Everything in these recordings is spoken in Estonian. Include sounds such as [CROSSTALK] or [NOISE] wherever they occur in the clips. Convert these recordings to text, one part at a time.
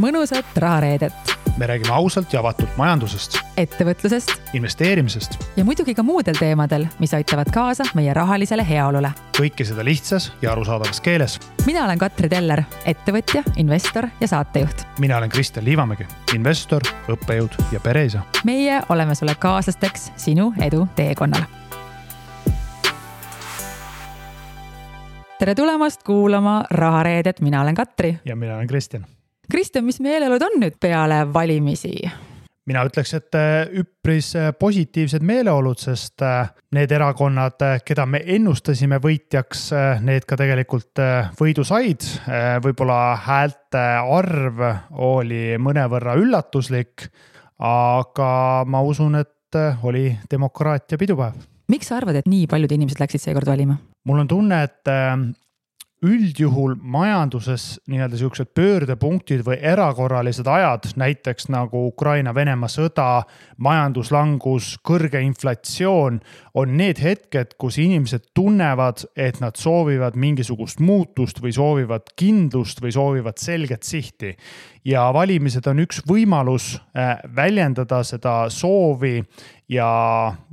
mõnusat rahareedet, me räägime ausalt ja avatult majandusest, ettevõtlusest investeerimisest ja muidugi ka muudel teemadel, mis aitavad kaasa meie rahalisele heaolule. kõike seda lihtsas ja arusaadavas keeles. mina olen Katri Teller, ettevõtja, investor ja saatejuht. mina olen Kristjan Liivamägi, investor, õppejõud ja pereisa. meie oleme sulle kaaslasteks sinu edu teekonnal. tere tulemast kuulama Rahareedet, mina olen Katri. ja mina olen Kristjan Kristjan, mis meeleolud on nüüd peale valimisi? mina ütleks, et äh, üpris äh, positiivsed meeleolud, sest äh, need erakonnad, keda me ennustasime võitjaks, need ka tegelikult võidu said. võib-olla häälte arv oli mõnevõrra üllatuslik, aga ma usun, et oli demokraatia pidupäev. miks sa arvad, et nii paljud inimesed läksid seekord valima? mul on tunne, et üldjuhul majanduses nii-öelda siuksed pöördepunktid või erakorralised ajad, näiteks nagu Ukraina-Venemaa sõda, majanduslangus, kõrge inflatsioon, on need hetked, kus inimesed tunnevad, et nad soovivad mingisugust muutust või soovivad kindlust või soovivad selget sihti. Ja valimised on üks võimalus äh, väljendada seda soovi ja,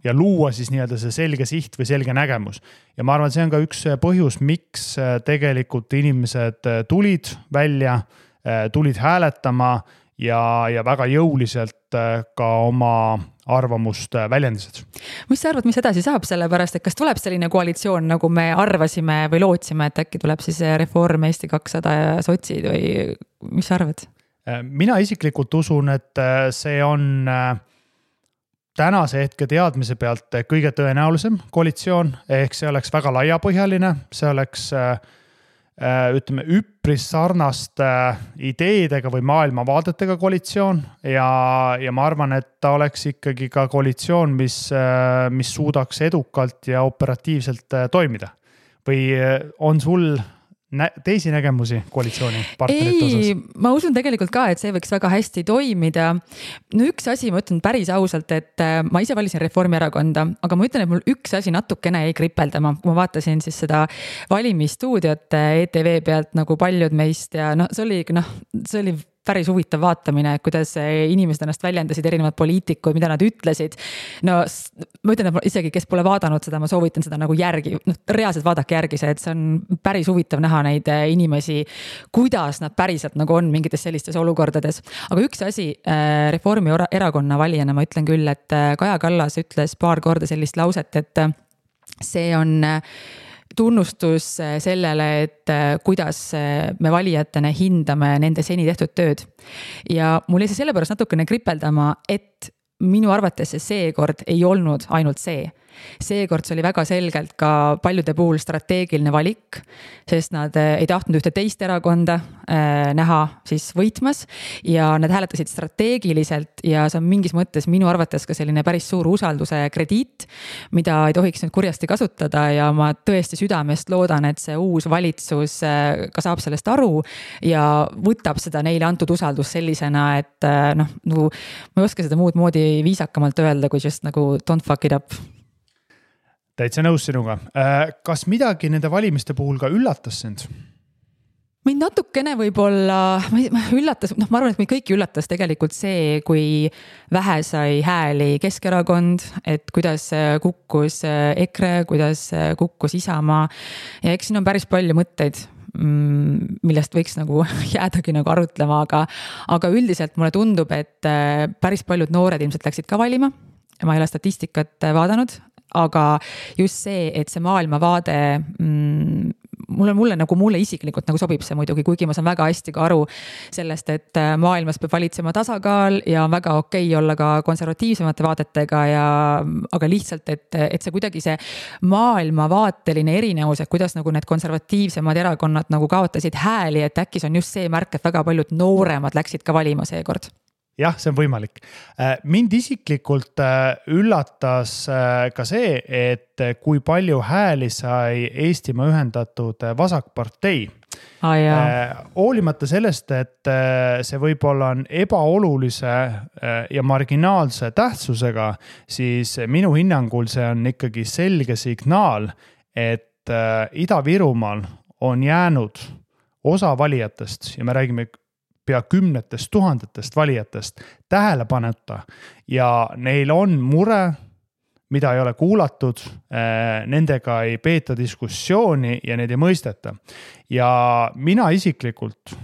ja luua siis nii-öelda see selge siht või selge nägemus. ja ma arvan, et see on ka üks põhjus, miks äh, tegelikult inimesed äh, tulid välja, äh, tulid hääletama ja, ja väga jõuliselt ka oma arvamust väljendasid. mis sa arvad, mis edasi saab, sellepärast et kas tuleb selline koalitsioon, nagu me arvasime või lootsime, et äkki tuleb siis Reform, Eesti kakssada ja sotsid või mis sa arvad? Mina isiklikult usun, et see on äh, tänase hetke teadmise pealt kõige tõenäolisem koalitsioon, ehk see oleks väga laiapõhjaline, see oleks äh, äh, ütleme, üpris sarnaste äh, ideedega või maailmavaadetega koalitsioon. Ja, ja ma arvan, et ta oleks ikkagi ka koalitsioon, mis, mis suudaks edukalt ja operatiivselt toimida. või on sul nä teisi nägemusi koalitsioonipartnerite osas? ma usun tegelikult ka, et see võiks väga hästi toimida. no üks asi, ma ütlen päris ausalt, et äh, ma ise valisin Reformierakonda, aga ma ütlen, et mul üks asi natukene jäi kripeldama, kui ma vaatasin siis seda valimisstuudiot ETV pealt nagu paljud meist ja noh, see oli noh, see oli päris huvitav vaatamine, kuidas inimesed ennast väljendasid, erinevad poliitikud, mida nad ütlesid. no ma ütlen, et isegi, kes pole vaadanud seda, ma soovitan seda nagu järgi, noh reaalselt vaadake järgi see, et see on päris huvitav näha neid eh, inimesi. kuidas nad päriselt nagu on mingites sellistes olukordades, aga üks asi eh, Reformierakonna valijana ma ütlen küll, et eh, Kaja Kallas ütles paar korda sellist lauset, et see on tunnustus äh, sellele, et äh, kuidas äh, me valijatena hindame nende seni tehtud tööd. ja mul jäi see sellepärast natukene kripeldama, et minu arvates see seekord ei olnud ainult see seekord see oli väga selgelt ka paljude puhul strateegiline valik, sest nad eh, ei tahtnud ühte teist erakonda äh, näha siis võitmas ja nad hääletasid strateegiliselt ja see on mingis mõttes minu arvates ka selline päris suur usalduse krediit, mida ei tohiks nüüd kurjasti kasutada ja ma tõesti südamest loodan, et see uus valitsus äh, ka saab sellest aru ja võtab seda neile antud usaldust sellisena, et noh, nagu ma ei oska seda muud moodi viisakamalt öelda, kui just nagu don't fuck it up täitsa nõus sinuga. Äh, kas midagi nende valimiste puhul ka üllatas sind? mind natukene võib-olla, üllatas, noh, ma arvan, et meid kõiki üllatas tegelikult see, kui vähe sai hääli Keskerakond, et kuidas kukkus EKRE, kuidas kukkus Isamaa. ja eks siin on päris palju mõtteid mm, millest võiks nagu [LAUGHS] jäädagi nagu arutlema, aga, aga üldiselt mulle tundub, et päris paljud noored ilmselt läksid ka valima. ma ei ole statistikat vaadanud, aga just see, et see maailmavaade mm, mulle, mulle nagu, mulle isiklikult nagu sobib see muidugi, kuigi ma saan väga hästi ka aru sellest, et äh, maailmas peab valitsema tasakaal ja on väga okei okay olla ka konservatiivsemate vaadetega ja, aga lihtsalt, et, et see kuidagi see maailmavaateline erinevus, et kuidas nagu need konservatiivsemad erakonnad nagu kaotasid hääli, et äkki see on just see märk, et väga paljud nooremad läksid ka valima seekord jah, see on võimalik. Äh, mind isiklikult äh, üllatas äh, ka see, et kui palju hääli sai Eestimaa Ühendatud Vasakpartei ah,. hoolimata sellest, et see võib-olla on ebaolulise ja marginaalse tähtsusega, siis minu hinnangul see on ikkagi selge signaal, et Ida-Virumaal on jäänud osa valijatest ja me räägime pea kümnetest tuhandetest valijatest tähelepanuta ja neil on mure, mida ei ole kuulatud, nendega ei peeta diskussiooni ja neid ei mõisteta. ja mina isiklikult,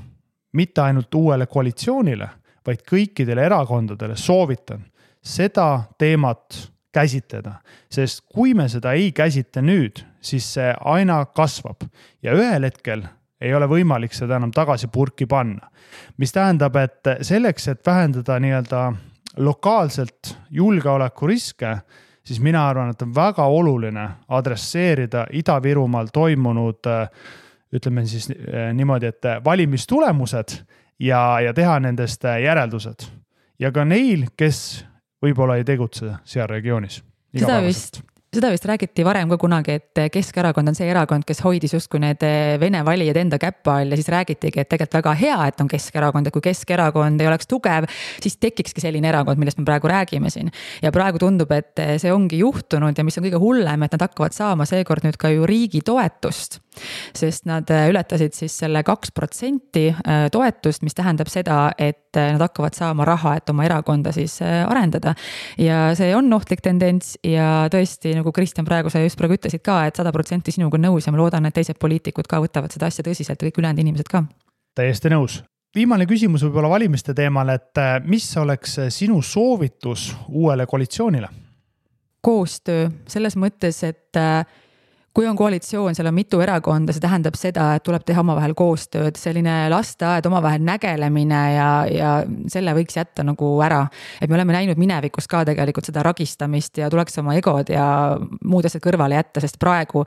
mitte ainult uuele koalitsioonile, vaid kõikidele erakondadele soovitan seda teemat käsitleda, sest kui me seda ei käsitle nüüd, siis see aina kasvab. Ja ühel hetkel ei ole võimalik seda enam tagasi purki panna. mis tähendab, et selleks, et vähendada nii-öelda lokaalselt julgeolekuriske, siis mina arvan, et on väga oluline adresseerida Ida-Virumaal toimunud ütleme siis niimoodi, et valimistulemused ja, ja teha nendest järeldused. ja ka neil, kes võib-olla ei tegutse seal regioonis. seda vist seda vist räägiti varem ka kunagi, et Keskerakond on see erakond, kes hoidis justkui need vene valijad enda käpa all ja siis räägitigi, et tegelikult väga hea, et on Keskerakond ja kui Keskerakond ei oleks tugev, siis tekikski selline erakond, millest me praegu räägime siin. ja praegu tundub, et see ongi juhtunud ja mis on kõige hullem, et nad hakkavad saama seekord nüüd ka ju riigi toetust sest nad ületasid siis selle kaks protsenti äh, toetust, mis tähendab seda, et nad hakkavad saama raha, et oma erakonda siis äh, arendada. ja see on ohtlik tendents ja tõesti nagu Kristjan praegu, sa just praegu ütlesid ka et, et sada protsenti sinuga nõus ja ma loodan, et teised poliitikud ka võtavad seda asja tõsiselt ja kõik ülejäänud inimesed ka. täiesti nõus viimane küsimus võib-olla valimiste teemal, et äh, mis oleks äh, sinu soovitus uuele koalitsioonile? koostöö selles mõttes, et äh, kui on koalitsioon, seal on mitu erakonda, see tähendab seda, et tuleb teha omavahel koostööd, selline lasteaed, omavahel nägelemine ja, ja selle võiks jätta nagu ära. et me oleme näinud minevikus ka tegelikult seda ragistamist ja tuleks oma egod ja muud asjad kõrvale jätta, sest praegu.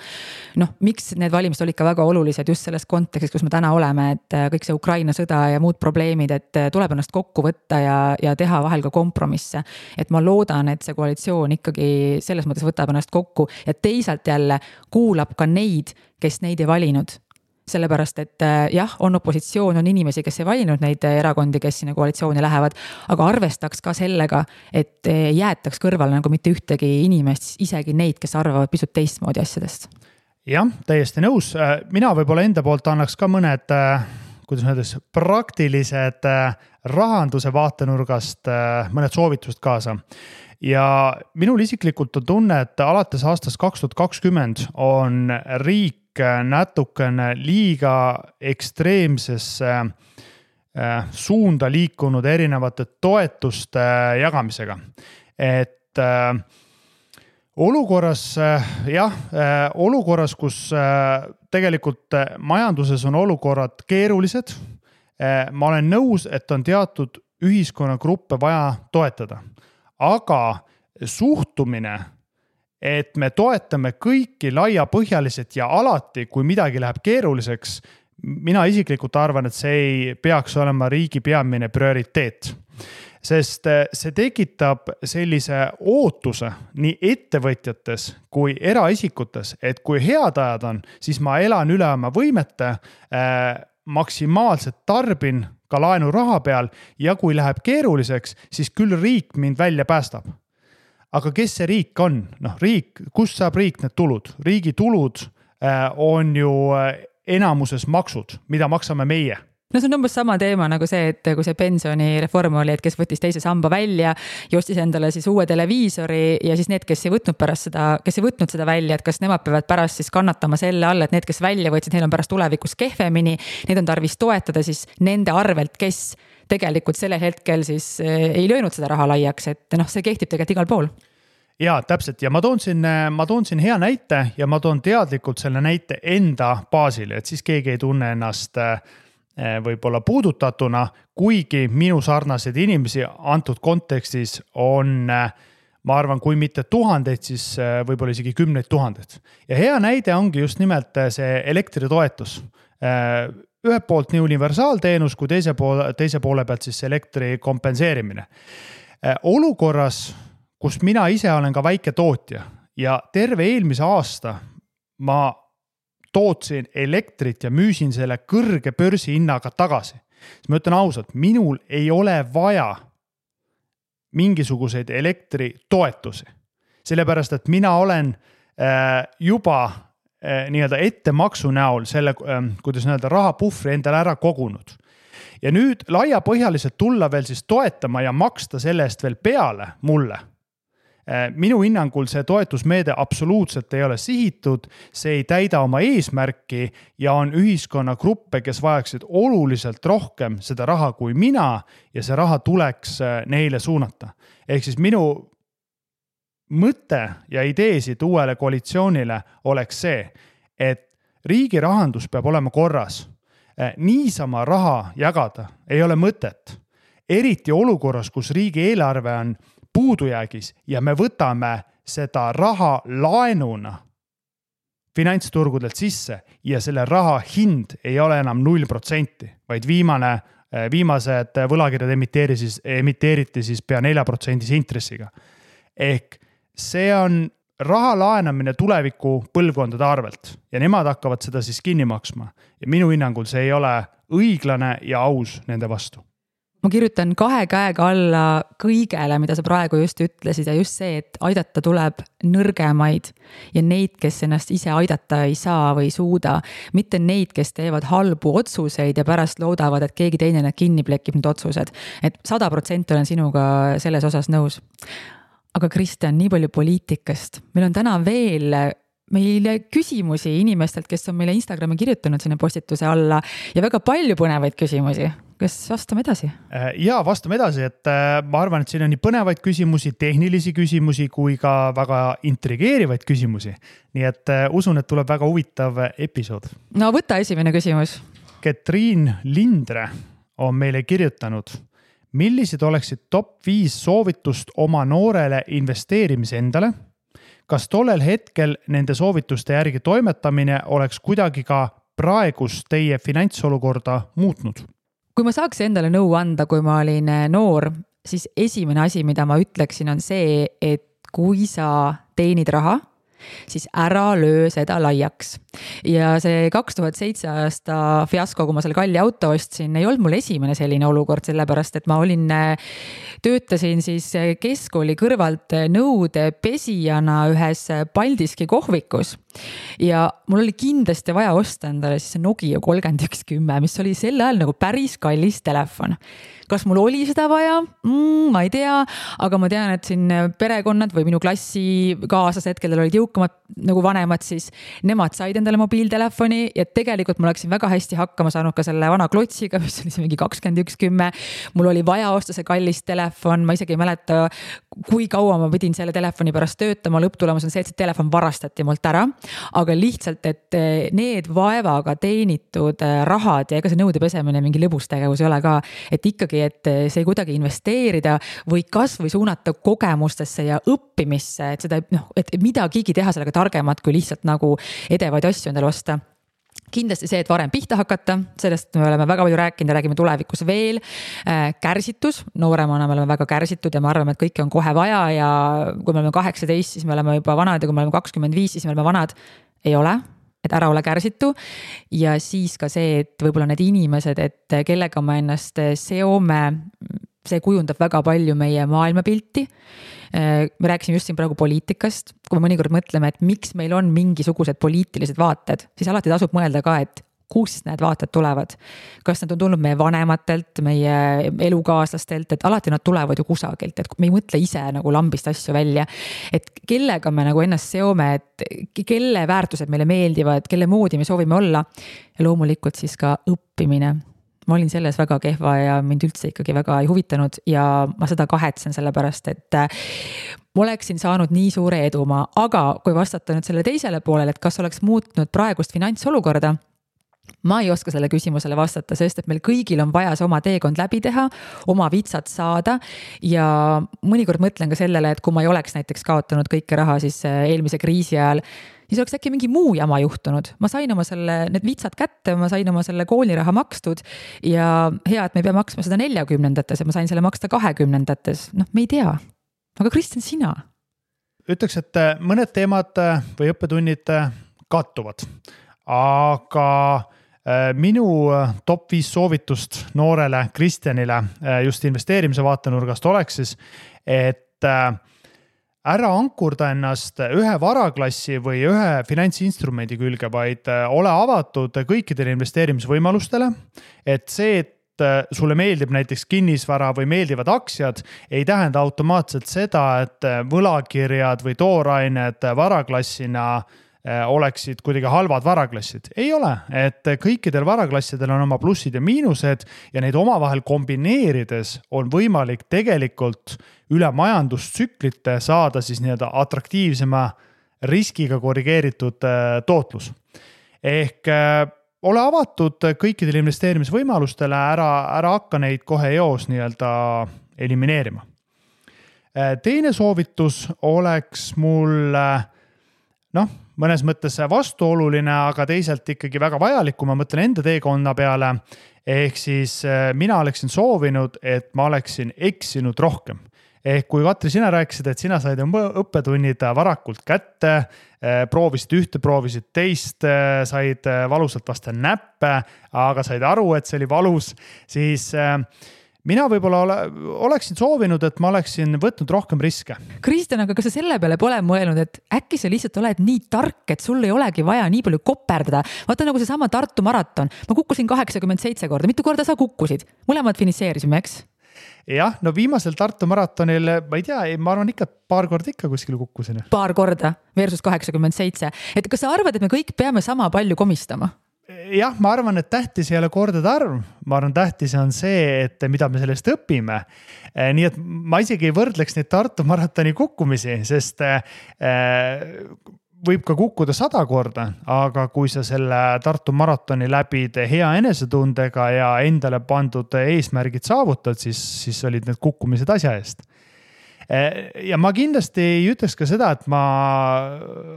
noh, miks need valimised olid ka väga olulised just selles kontekstis, kus me täna oleme, et kõik see Ukraina sõda ja muud probleemid, et tuleb ennast kokku võtta ja, ja teha vahel ka kompromisse. et ma loodan, et see koalitsioon ikkagi selles mõttes võtab ennast kokku ja teisalt jälle kuulab ka neid, kes neid ei valinud sellepärast, et äh, jah, on opositsioon, on inimesi, kes ei valinud neid äh, erakondi, kes sinna koalitsiooni lähevad. aga arvestaks ka sellega, et äh, jäetaks kõrvale nagu mitte ühtegi inimest, isegi neid, kes arvavad pisut teistmoodi asjadest. jah, täiesti nõus, mina võib-olla enda poolt annaks ka mõned, kuidas öeldes, praktilised rahanduse vaatenurgast mõned soovitused kaasa ja minul isiklikult on tunne, et alates aastast kaks tuhat kakskümmend on riik natukene liiga ekstreemsesse äh, suunda liikunud erinevate toetuste jagamisega. et äh, olukorras jah, äh, olukorras, kus tegelikult majanduses on olukorrad keerulised. ma olen nõus, et on teatud ühiskonnagruppe vaja toetada aga suhtumine, et me toetame kõiki laiapõhjaliselt ja alati, kui midagi läheb keeruliseks, mina isiklikult arvan, et see ei peaks olema riigi peamine prioriteet. Sest eh, see tekitab sellise ootuse nii ettevõtjates kui eraisikutes, et kui head ajad on, siis ma elan üle oma võimete äh,, maksimaalselt tarbin ka laenuraha peal ja kui läheb keeruliseks, siis küll riik mind välja päästab. aga kes see riik on? noh, riik, kust saab riik need tulud? riigi tulud äh, on ju äh, enamuses maksud, mida maksame meie no see on umbes sama teema nagu see, et kui see pensionireform oli, et kes võttis teise samba välja ja ostis endale siis uue televiisori ja siis need, kes ei võtnud pärast seda, kes ei võtnud seda välja, et kas nemad peavad pärast siis kannatama selle all, et need, kes välja võtsid, neil on pärast tulevikus kehvemini. Neid on tarvis toetada siis nende arvelt, kes tegelikult sellel hetkel siis eh, ei löönud seda raha laiaks, et noh, see kehtib tegelikult igal pool ja täpselt ja ma toon siin, ma toon siin hea näite ja ma toon teadlikult selle näite enda baasil, et siis keegi ei tunne ennast äh, Eh, võib-olla puudutatuna, kuigi minu sarnaseid inimesi antud kontekstis on, eh, ma arvan, kui mitte tuhandeid, siis eh, võib-olla isegi kümneid tuhandeid. ja hea näide ongi just nimelt see elektritoetus. ühelt poolt nii universaalteenus kui teise poole, teise poole pealt siis elektri kompenseerimine. olukorras, kus mina ise olen ka väiketootja ja terve eelmise aasta ma tootsin elektrit ja müüsin selle kõrge börsihinnaga tagasi, siis ma ütlen ausalt, minul ei ole vaja mingisuguseid elektritoetusi. sellepärast, et mina olen äh, juba äh, nii-öelda ettemaksu näol selle, ähm, kuidas öelda, rahapuhvri endale ära kogunud ja nüüd laiapõhjaliselt tulla veel siis toetama ja maksta selle eest veel peale mulle Äh, minu hinnangul see toetusmeede absoluutselt ei ole sihitud, see ei täida oma eesmärki ja on ühiskonnagruppe, kes vajaksid oluliselt rohkem seda raha kui mina ja see raha tuleks äh, neile suunata. ehk siis minu mõte ja idee siit uuele koalitsioonile oleks see, et riigi rahandus peab olema korras. Äh, niisama raha jagada ei ole mõtet, eriti olukorras, kus riigieelarve on puudujäägis ja me võtame seda raha laenuna finantsturgudelt sisse ja selle raha hind ei ole enam null protsenti, vaid viimane, eh, viimased võlakirjad emiteeri siis, emiteeriti siis pea nelja protsendise intressiga. ehk see on raha laenamine tuleviku põlvkondade arvelt ja nemad hakkavad seda siis kinni maksma. ja minu hinnangul see ei ole õiglane ja aus nende vastu ma kirjutan kahe käega alla kõigele, mida sa praegu just ütlesid ja just see, et aidata tuleb nõrgemaid ja neid, kes ennast ise aidata ei saa või ei suuda. mitte neid, kes teevad halbu otsuseid ja pärast loodavad, et keegi teine need kinni plekib, need otsused. et sada protsenti olen sinuga selles osas nõus. aga Kristjan, nii palju poliitikast, meil on täna veel meile küsimusi inimestelt, kes on meile Instagrami kirjutanud sinna postituse alla ja väga palju põnevaid küsimusi kas vastame edasi? Äh, ja vastame edasi, et äh, ma arvan, et siin on nii põnevaid küsimusi, tehnilisi küsimusi kui ka väga intrigeerivaid küsimusi. nii et äh, usun, et tuleb väga huvitav episood. no võta esimene küsimus. Ketriin Lindre on meile kirjutanud, millised oleksid top viis soovitust oma noorele investeerimise endale? Kas tollel hetkel nende soovituste järgi toimetamine oleks kuidagi ka praegust teie finantsolukorda muutnud? kui ma saaks endale nõu anda, kui ma olin eh, noor, siis esimene asi, mida ma ütleksin, on see, et kui sa teenid raha siis ära löö seda laiaks. Ja see kaks tuhat seitse aasta fiasko, kui ma selle kalli auto ostsin, ei olnud mul esimene selline olukord, sellepärast et ma olin, töötasin siis keskkooli kõrvalt nõudepesijana ühes Paldiski kohvikus ja mul oli kindlasti vaja osta endale siis see Nokia kolmkümmend üks kümme, mis oli sel ajal nagu päris kallis telefon kas mul oli seda vaja mm,? ma ei tea, aga ma tean, et siin perekonnad või minu klassikaaslased, kellel olid jõukamad nagu vanemad, siis nemad said endale mobiiltelefoni ja tegelikult ma oleksin väga hästi hakkama saanud ka selle vana klotsiga, mis oli see mingi kakskümmend üks kümme. mul oli vaja osta see kallis telefon, ma isegi ei mäleta, kui kaua ma pidin selle telefoni pärast töötama, lõpptulemus on see, et see telefon varastati mult ära. aga lihtsalt, et need vaevaga teenitud rahad ja ega see nõude pesemine mingi lõbus tegevus ei ole ka, et ikkagi, et eh, see kuidagi investeerida või kasvõi suunata kogemustesse ja õppimisse, et seda noh, et midagigi teha sellega targemat, kui lihtsalt nagu edevaid asju endale osta kindlasti see, et varem pihta hakata, sellest me oleme väga palju rääkinud ja räägime tulevikus veel. Äh, kärsitus, nooremana me oleme väga kärsitud ja me arvame, et kõike on kohe vaja ja kui me oleme kaheksateist, siis me oleme juba vanad ja kui me oleme kakskümmend viis, siis me oleme vanad. ei ole, et ära ole kärsitu. ja siis ka see, et võib-olla need inimesed, et kellega me ennast seome, see kujundab väga palju meie maailmapilti. Me rääkisime just siin praegu poliitikast, kui me mõnikord mõtleme, et miks meil on mingisugused poliitilised vaated, siis alati tasub mõelda ka, et kust need vaated tulevad. kas need on tulnud meie vanematelt, meie elukaaslastelt, et alati nad tulevad ju kusagilt, et me ei mõtle ise nagu lambist asju välja. et kellega me nagu ennast seome, et kelle väärtused meile meeldivad, kelle moodi me soovime olla. ja loomulikult siis ka õppimine ma olin selles väga kehva ja mind üldse ikkagi väga ei huvitanud ja ma seda kahetsen, sellepärast et ma oleksin saanud nii suure edumaa, aga kui vastata nüüd selle teisele poolele, et kas oleks muutnud praegust finantsolukorda ma ei oska sellele küsimusele vastata, sest et meil kõigil on vaja see oma teekond läbi teha, oma vitsad saada. ja mõnikord mõtlen ka sellele, et kui ma ei oleks näiteks kaotanud kõike raha siis äh, eelmise kriisi ajal siis oleks äkki mingi muu jama juhtunud, ma sain oma selle, need vitsad kätte, ma sain oma selle kooliraha makstud. ja hea, et me ei pea maksma seda neljakümnendates ja ma sain selle maksta kahekümnendates, noh, me ei tea. aga Kristjan, sina? ütleks, et äh, mõned teemad äh, või õppetunnid kattuvad, aga minu äh, top viis soovitust noorele Kristjanile äh, just investeerimise vaatenurgast oleks siis, et ära ankurda ennast ühe varaklassi või ühe finantsinstrumendi külge, vaid ole avatud kõikidele investeerimisvõimalustele. et see, et äh, sulle meeldib näiteks kinnisvara või meeldivad aktsiad, ei tähenda automaatselt seda, et äh, võlakirjad või toorained varaklassina oleksid kuidagi halvad varaklassid. ei ole, et kõikidel varaklassidel on oma plussid ja miinused ja neid omavahel kombineerides on võimalik tegelikult üle majandustsüklite saada siis nii-öelda atraktiivsema riskiga korrigeeritud tootlus. ehk ole avatud kõikidele investeerimisvõimalustele, ära, ära hakka neid kohe eos nii-öelda elimineerima. teine soovitus oleks mul noh, mõnes mõttes vastuoluline, aga teisalt ikkagi väga vajalik, kui ma mõtlen enda teekonna peale. ehk siis mina oleksin soovinud, et ma oleksin eksinud rohkem ehk kui Katri, sina rääkisid, et sina said oma õppetunnid varakult kätte, eh, proovisid ühte, proovisid teist, eh, said eh, valusalt vastu näppe, aga said aru, et see oli valus, siis mina võib-olla ole, oleksin soovinud, et ma oleksin võtnud rohkem riske. Kristjan, aga kas sa selle peale pole mõelnud, et äkki sa lihtsalt oled nii tark, et sul ei olegi vaja nii palju koperdada. vaata nagu seesama Tartu maraton, ma kukkusin kaheksakümmend seitse korda, mitu korda sa kukkusid? mõlemad finišeerisime, eks jah, no viimasel Tartu maratonil, ma ei tea, ma arvan ikka paar korda ikka kuskil kukkusin. paar korda versus kaheksakümmend seitse, et kas sa arvad, et me kõik peame sama palju komistama? Jah, ma arvan, et tähtis ei ole kordade arv, ma arvan, tähtis on see, et mida me sellest õpime. Eh, nii et ma isegi ei võrdleks neid Tartu maratoni kukkumisi, sest äh, võib ka kukkuda sada korda, aga kui sa selle Tartu maratoni läbid hea enesetundega ja endale pandud eesmärgid saavutad, siis, siis olid need kukkumised asja eest. ja ma kindlasti ei ütleks ka seda, et ma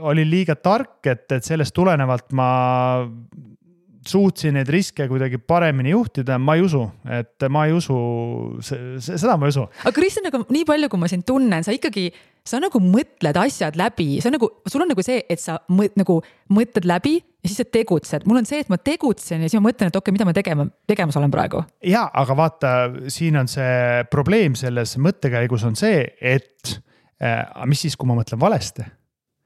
olin liiga tark, et, et sellest tulenevalt ma suutsin neid riske kuidagi paremini juhtida, ma ei usu, et ma ei usu, seda ma ei usu. aga Kristjan, aga nii palju, kui ma sind tunnen, sa ikkagi sa nagu mõtled asjad läbi, on nagu, sul on nagu see, et sa mõt, nagu mõtled läbi ja siis sa tegutsed. mul on see, et ma tegutsen ja siis ma mõtlen, et okei okay,, mida ma tegema, tegemas olen praegu. ja, aga vaata, siin on see probleem selles mõttekäigus on see, et äh, mis siis, kui ma mõtlen valesti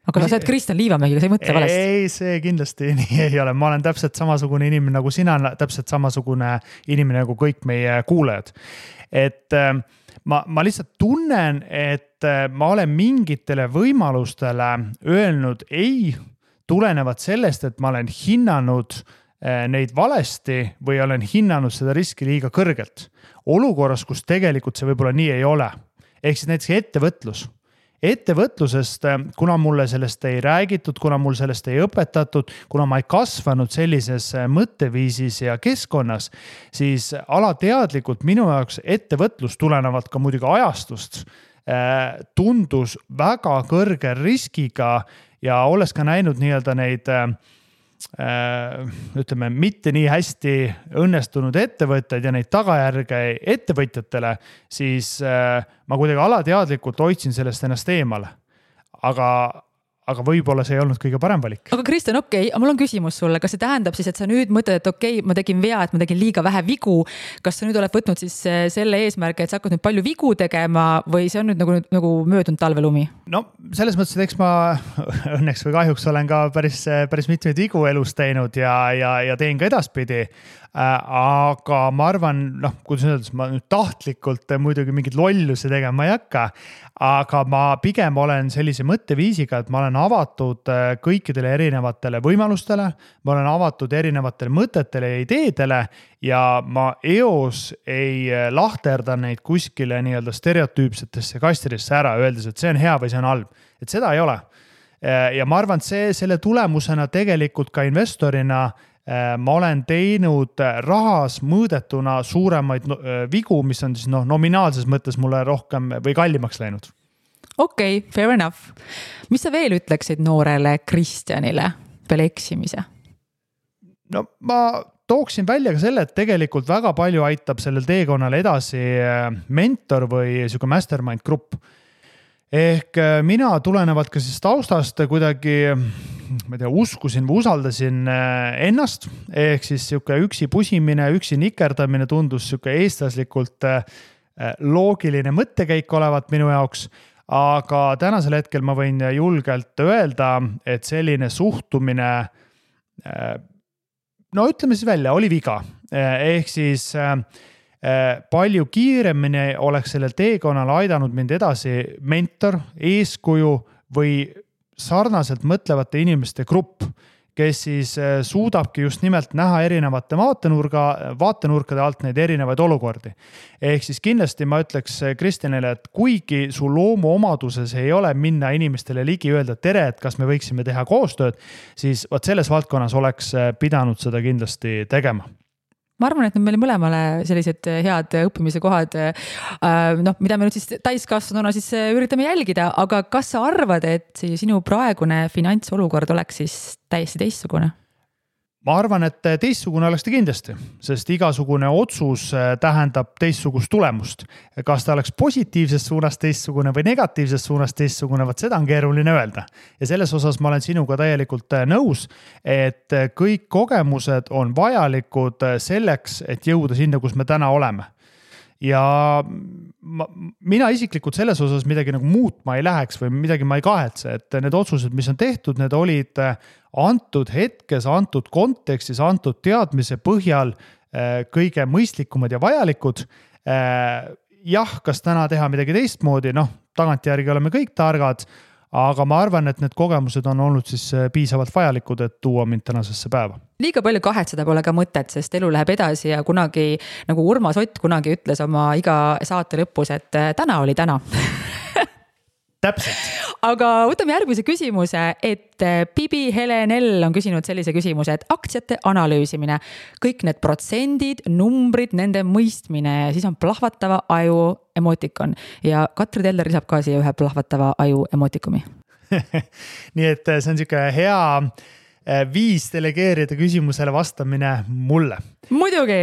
aga sa oled Kristjan Liivamägi, sa ei mõtle valesti? ei, see kindlasti [LAUGHS] nii ei ole, ma olen täpselt samasugune inimene nagu sina, täpselt samasugune inimene nagu kõik meie kuulajad. et äh, ma, ma lihtsalt tunnen, et äh, ma olen mingitele võimalustele öelnud ei, tulenevalt sellest, et ma olen hinnanud äh, neid valesti või olen hinnanud seda riski liiga kõrgelt. olukorras, kus tegelikult see võib-olla nii ei ole. ehk siis näiteks ettevõtlus ettevõtlusest, kuna mulle sellest ei räägitud, kuna mul sellest ei õpetatud, kuna ma ei kasvanud sellises mõtteviisis ja keskkonnas, siis alateadlikult minu jaoks ettevõtlus tulenevalt ka muidugi ajastust äh, tundus väga kõrge riskiga ja olles ka näinud nii-öelda neid Äh, ütleme, mitte nii hästi õnnestunud ettevõtteid ja neid tagajärge ettevõtjatele, siis äh, ma kuidagi alateadlikult hoidsin sellest ennast eemale. aga, aga võib-olla see ei olnud kõige parem valik. aga Kristjan, okei okay,, mul on küsimus sulle, kas see tähendab siis, et sa nüüd mõtled, et okei okay,, ma tegin vea, et ma tegin liiga vähe vigu. kas sa nüüd oled võtnud siis äh, selle eesmärgi, et sa hakkad nüüd palju vigu tegema või see on nüüd nagu, nagu möödunud talvelumi? no selles mõttes, et eks ma [LAUGHS] õnneks või kahjuks olen ka päris, päris mitmeid vigu elus teinud ja, ja, ja teen ka edaspidi. Äh, aga ma arvan, noh, kuidas öelda, ma nüüd tahtlikult muidugi mingeid lollusi tegema ei hakka. aga ma pigem olen sellise mõtteviisiga, et ma olen avatud äh, kõikidele erinevatele võimalustele. ma olen avatud erinevatele mõtetele ja ideedele ja ma eos ei äh, lahterda neid kuskile nii-öelda stereotüüpsetesse kastidesse ära, öeldes, et see on hea või see on halb. et seda ei ole ja ma arvan, et see, selle tulemusena tegelikult ka investorina Äh, ma olen teinud äh, rahas mõõdetuna suuremaid äh, vigu, mis on siis noh, nominaalses mõttes mulle rohkem või kallimaks läinud. okei okay,, fair enough. mis sa veel ütleksid noorele Kristjanile peale eksimise? no ma tooksin välja ka selle, et tegelikult väga palju aitab sellel teekonnal edasi mentor või sihuke mastermind grupp. Ehk mina tulenevalt ka siis taustast kuidagi ma ei tea, uskusin või usaldasin äh, ennast. ehk siis sihuke üksi pusimine, üksi nikerdamine tundus sihuke eestlaslikult äh, äh, loogiline mõttekäik olevat minu jaoks aga tänasel hetkel ma võin julgelt öelda, et selline suhtumine no ütleme siis välja, oli viga, ehk siis palju kiiremini oleks sellel teekonnal aidanud mind edasi mentor, eeskuju või sarnaselt mõtlevate inimeste grupp kes siis äh, suudabki just nimelt näha erinevate vaatenurga, vaatenurkade alt neid erinevaid olukordi. ehk siis kindlasti ma ütleks äh, Kristjanile, et kuigi su loomuomaduses ei ole minna inimestele ligi, öelda tere, et kas me võiksime teha koostööd, siis vot selles valdkonnas oleks äh, pidanud seda kindlasti tegema ma arvan, et need meile mõlemale sellised head õppimise kohad, äh, noh, mida me nüüd siis täiskasvanuna siis üritame jälgida, aga kas sa arvad, et sinu praegune finantsolukord oleks siis täiesti teistsugune? Ma arvan, et teistsugune oleks ta kindlasti, sest igasugune otsus äh, tähendab teistsugust tulemust. kas ta oleks positiivses suunas teistsugune või negatiivses suunas teistsugune, vot seda on keeruline öelda. ja selles osas ma olen sinuga täielikult äh, nõus, et äh, kõik kogemused on vajalikud selleks, et jõuda sinna, kus me täna oleme ja ma, mina isiklikult selles osas midagi nagu muutma ei läheks või midagi ma ei kahetse, et need otsused, mis on tehtud, need olid äh, antud hetkes, antud kontekstis, antud teadmise põhjal äh, kõige mõistlikumad ja vajalikud. Äh, jah, kas täna teha midagi teistmoodi, noh, tagantjärgi oleme kõik targad aga ma arvan, et need kogemused on olnud siis äh, piisavalt vajalikud, et tuua mind tänasesse päeva. liiga palju kahetseda pole ka mõtet, sest elu läheb edasi ja kunagi nagu Urmas Ott kunagi ütles oma iga saate lõpus, et äh, täna oli täna [LAUGHS] täpselt. Aga võtame järgmise küsimuse, et eh, Bibi Helen L on küsinud sellise küsimuse, et aktsiate analüüsimine, kõik need protsendid, numbrid, nende mõistmine ja siis on plahvatava aju emotikon ja Katri Teller lisab ka siia ühe plahvatava aju emotikumi [LAUGHS] nii et eh, see on sihuke hea eh, viis delegeerida küsimusele vastamine mulle. muidugi.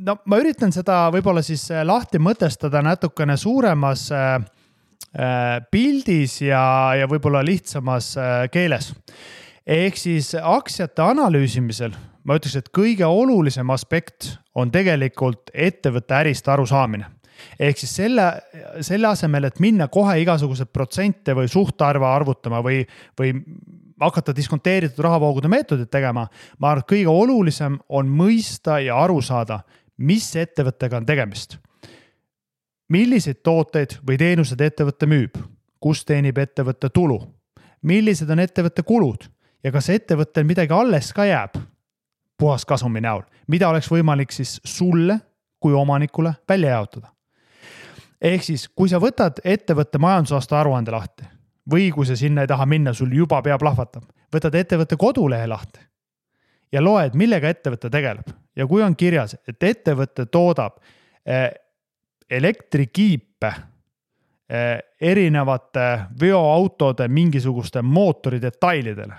No ma üritan seda võib-olla siis lahti mõtestada natukene suuremas Äh, pildis ja, ja võib-olla lihtsamas äh, keeles. ehk siis aktsiate analüüsimisel ma ütleks, et kõige olulisem aspekt on tegelikult ettevõtte ärist arusaamine ehk siis selle, selle asemel, et minna kohe igasuguseid protsente või suhtarve arvutama või, või hakata diskonteeritud rahavoogude meetodit tegema. ma arvan, et kõige olulisem on mõista ja aru saada, mis ettevõttega on tegemist milliseid tooteid või teenuseid ettevõte müüb, kus teenib ettevõte tulu, millised on ettevõtte kulud? Ja kas ettevõttel midagi alles ka jääb puhaskasumi näol, mida oleks võimalik siis sulle kui omanikule välja jaotada. ehk siis, kui sa võtad ettevõtte majandusaasta aruande lahti või kui sa sinna ei taha minna, sul juba pea plahvatab, võtad ettevõtte kodulehe lahti ja loed, millega ettevõte tegeleb. Ja kui on kirjas, et ettevõte toodab eh, elektrikiipe eh, erinevate veoautode mingisuguste mootori detailidele.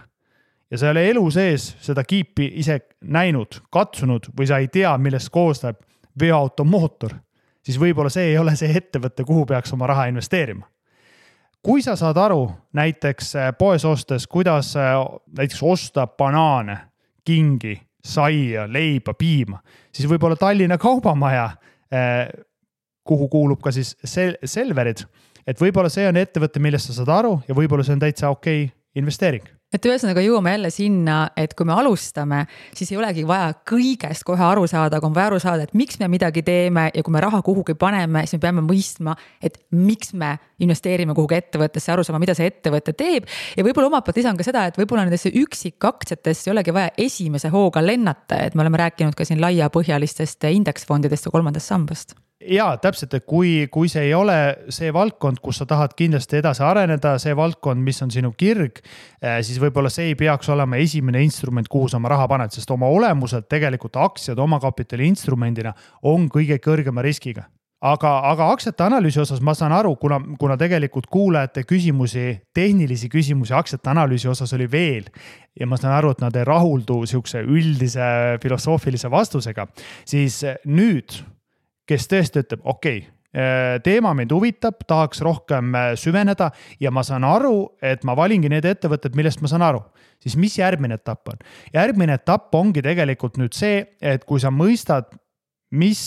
ja sa ei ole elu sees seda kiipi ise näinud, katsunud või sa ei tea, millest koosneb veoauto mootor, siis võib-olla see ei ole see ettevõte, kuhu peaks oma raha investeerima kui sa saad aru näiteks eh, poes ostes, kuidas eh, näiteks osta banaane, kingi, saia, leiba, piima, siis võib-olla Tallinna Kaubamaja kuhu kuulub ka siis sel-, Selverid. et võib-olla see on ettevõte, millest sa saad aru ja võib-olla see on täitsa okei okay investeering et ühesõnaga jõuame jälle sinna, et kui me alustame, siis ei olegi vaja kõigest kohe aru saada, aga on vaja aru saada, et miks me midagi teeme ja kui me raha kuhugi paneme, siis me peame mõistma, et miks me investeerime kuhugi ettevõttesse, aru saama, mida see ettevõte teeb. ja võib-olla omalt poolt lisan ka seda, et võib-olla nendesse üksikaktsiatesse ei olegi vaja esimese hooga lennata, et me oleme rääkinud ka siin laiapõhjalistest indeksfondidest ja kolmandast sambast ja täpselt, et kui, kui see ei ole see valdkond, kus sa tahad kindlasti edasi areneda, see valdkond, mis on sinu kirg, eh, siis võib-olla see ei peaks olema esimene instrument, kuhu sa oma raha paned, sest oma olemuselt tegelikult aktsiad omakapitali instrumendina on kõige kõrgema riskiga aga, aga aktsiate analüüsi osas ma saan aru, kuna, kuna tegelikult kuulajate küsimusi, tehnilisi küsimusi aktsiate analüüsi osas oli veel. ja ma saan aru, et nad ei rahuldu sihukese üldise filosoofilise vastusega, siis nüüd kes tõesti ütleb, okei okay, äh, teema mind huvitab, tahaks rohkem äh, süveneda ja ma saan aru, et ma valingi need ettevõtted, millest ma saan aru. siis mis järgmine etapp on? järgmine etapp ongi tegelikult nüüd see, et kui sa mõistad, mis,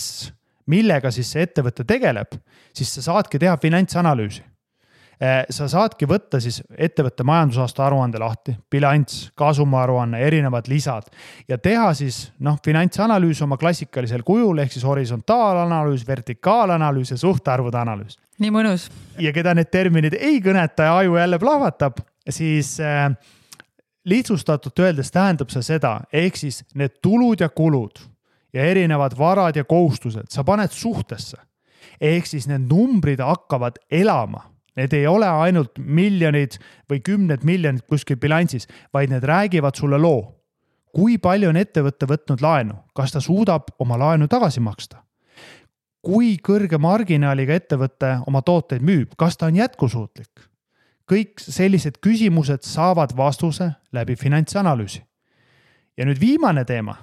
millega siis see ettevõte tegeleb, siis sa saadki teha finantsanalüüsi sa saadki võtta siis ettevõtte majandusaasta aruande lahti, bilanss, kasumiaruanne, erinevad lisad ja teha siis noh, finantsanalüüs oma klassikalisel kujul ehk siis horisontaalanalüüs, vertikaalanalüüs ja suhtarvude analüüs. nii mõnus. ja keda need terminid ei kõneta ja aju jälle plahvatab, siis äh, lihtsustatult öeldes tähendab see seda, ehk siis need tulud ja kulud ja erinevad varad ja kohustused, sa paned suhtesse. ehk siis need numbrid hakkavad elama Need ei ole ainult miljonid või kümned miljonid kuskil bilansis, vaid need räägivad sulle loo. kui palju on ettevõte võtnud laenu, kas ta suudab oma laenu tagasi maksta? kui kõrge marginaaliga ettevõte oma tooteid müüb, kas ta on jätkusuutlik? kõik sellised küsimused saavad vastuse läbi finantsanalüüsi. ja nüüd viimane teema,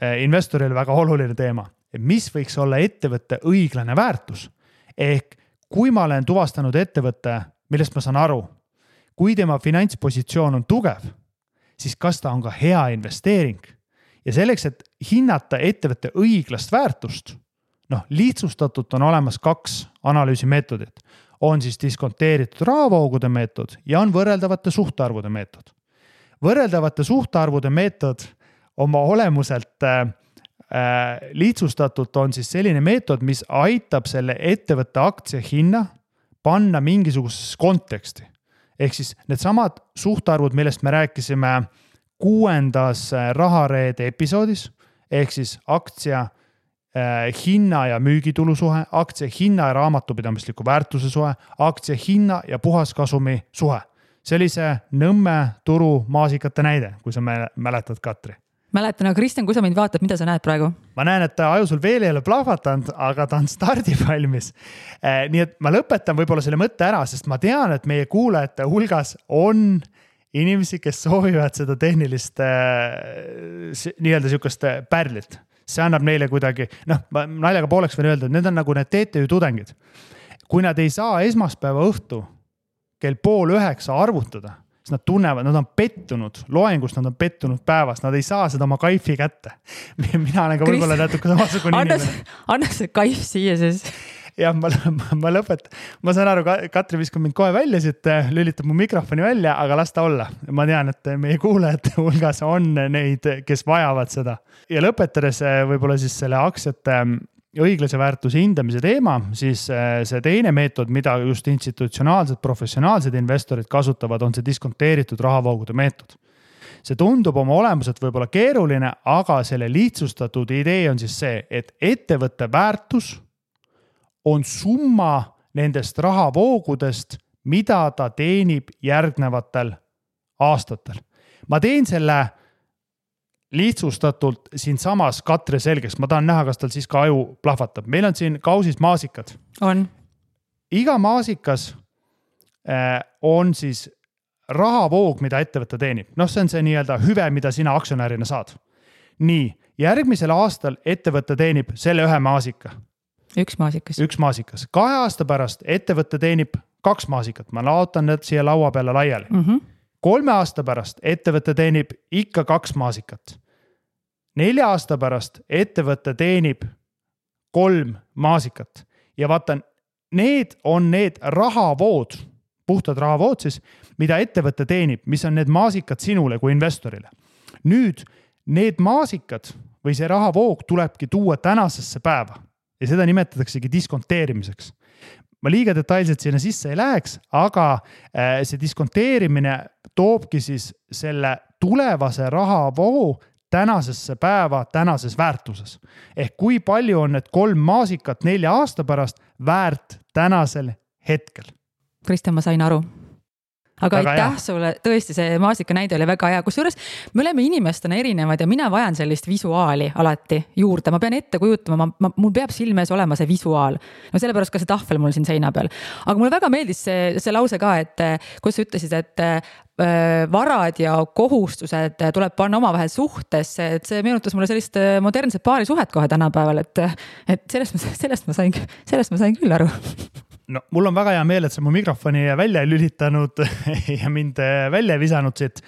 eh, investorile väga oluline teema, et mis võiks olla ettevõtte õiglane väärtus ehk kui ma olen tuvastanud ettevõtte, millest ma saan aru, kui tema finantspositsioon on tugev, siis kas ta on ka hea investeering? ja selleks, et hinnata ettevõtte õiglast väärtust, noh, lihtsustatult on olemas kaks analüüsimeetodit. on siis diskonteeritud rahavoogude meetod ja on võrreldavate suhtarvude meetod. võrreldavate suhtarvude meetod oma olemuselt äh, lihtsustatult on siis selline meetod, mis aitab selle ettevõtte aktsia hinna panna mingisugusesse konteksti. ehk siis needsamad suhtarvud, millest me rääkisime kuuendas äh, rahareede episoodis ehk siis aktsia äh, hinna ja müügitulu suhe, aktsia hinna ja raamatupidamisliku väärtuse suhe, aktsia hinna ja puhaskasumi suhe. see oli see Nõmme turu maasikate näide, kui sa mäletad, Katri mäletan, aga Kristjan, kui sa mind vaatad, mida sa näed praegu? ma näen, et aju sul veel ei ole plahvatanud, aga ta on stardivalmis. Eh, nii et ma lõpetan võib-olla selle mõtte ära, sest ma tean, et meie kuulajate hulgas on inimesi, kes soovivad seda tehnilist eh, nii-öelda sihukest eh, pärlit. see annab neile kuidagi, noh, ma naljaga pooleks võin öelda, et need on nagu need TTÜ tudengid. kui nad ei saa esmaspäeva õhtu kell pool üheksa arvutada siis nad tunnevad, nad on pettunud, loengus nad on pettunud päevas, nad ei saa seda oma kaifi kätte. [LAUGHS] mina olen ka võib-olla natuke samasugune inimene. anna see kaif siia siis jah, ma, ma lõpetan, ma saan aru, Katri viskab mind kohe välja siit, lülitab mu mikrofoni välja, aga las ta olla. ma tean, et meie kuulajate [LAUGHS] hulgas on neid, kes vajavad seda. ja lõpetades võib-olla siis selle aktsiate õiglase väärtuse hindamise teema, siis äh, see teine meetod, mida just institutsionaalsed, professionaalsed investorid kasutavad, on see diskonteeritud rahavoogude meetod. see tundub oma olemuselt võib-olla keeruline, aga selle lihtsustatud idee on siis see, et ettevõtte väärtus on summa nendest rahavoogudest, mida ta teenib järgnevatel aastatel. ma teen selle lihtsustatult siinsamas Katre selgeks, ma tahan näha, kas tal siis ka aju plahvatab, meil on siin kausis maasikad. on. iga maasikas äh, on siis rahavoog, mida ettevõte teenib, noh, see on see nii-öelda hüve, mida sina aktsionärina saad. nii, järgmisel aastal ettevõte teenib selle ühe maasika. üks maasikas. üks maasikas, kahe aasta pärast ettevõte teenib kaks maasikat, ma laotan need siia laua peale laiali mm. -hmm kolme aasta pärast ettevõte teenib ikka kaks maasikat nelja aasta pärast ettevõte teenib kolm maasikat ja vaata, need on need rahavood, puhtad rahavood siis, mida ettevõte teenib, mis on need maasikad sinule kui investorile. nüüd need maasikad või see rahavoog tulebki tuua tänasesse päeva ja seda nimetataksegi diskonteerimiseks ma liiga detailselt sinna sisse ei läheks, aga äh, see diskonteerimine toobki siis selle tulevase rahavoo tänasesse päeva tänases väärtuses. ehk kui palju on need kolm maasikat nelja aasta pärast väärt tänasel hetkel? Kristjan, ma sain aru aga aitäh sulle, tõesti, see maasika näide oli väga hea, kusjuures me oleme inimestena erinevad ja mina vajan sellist visuaali alati juurde, ma pean ette kujutama, ma, ma, mul peab silme ees olema see visuaal. no sellepärast ka see tahvel mul siin seina peal. aga mulle väga meeldis see, see lause ka, et kus sa ütlesid, et Äh, varad ja kohustused tuleb panna omavahel suhtesse, et see meenutas mulle sellist äh, modernset paarisuhet kohe tänapäeval, et, et sellest, sellest ma sain, sellest ma sain küll aru [LAUGHS] no mul on väga hea meel, et sa mu mikrofoni välja ei lülitanud [LAUGHS] ja mind äh, välja ei visanud siit.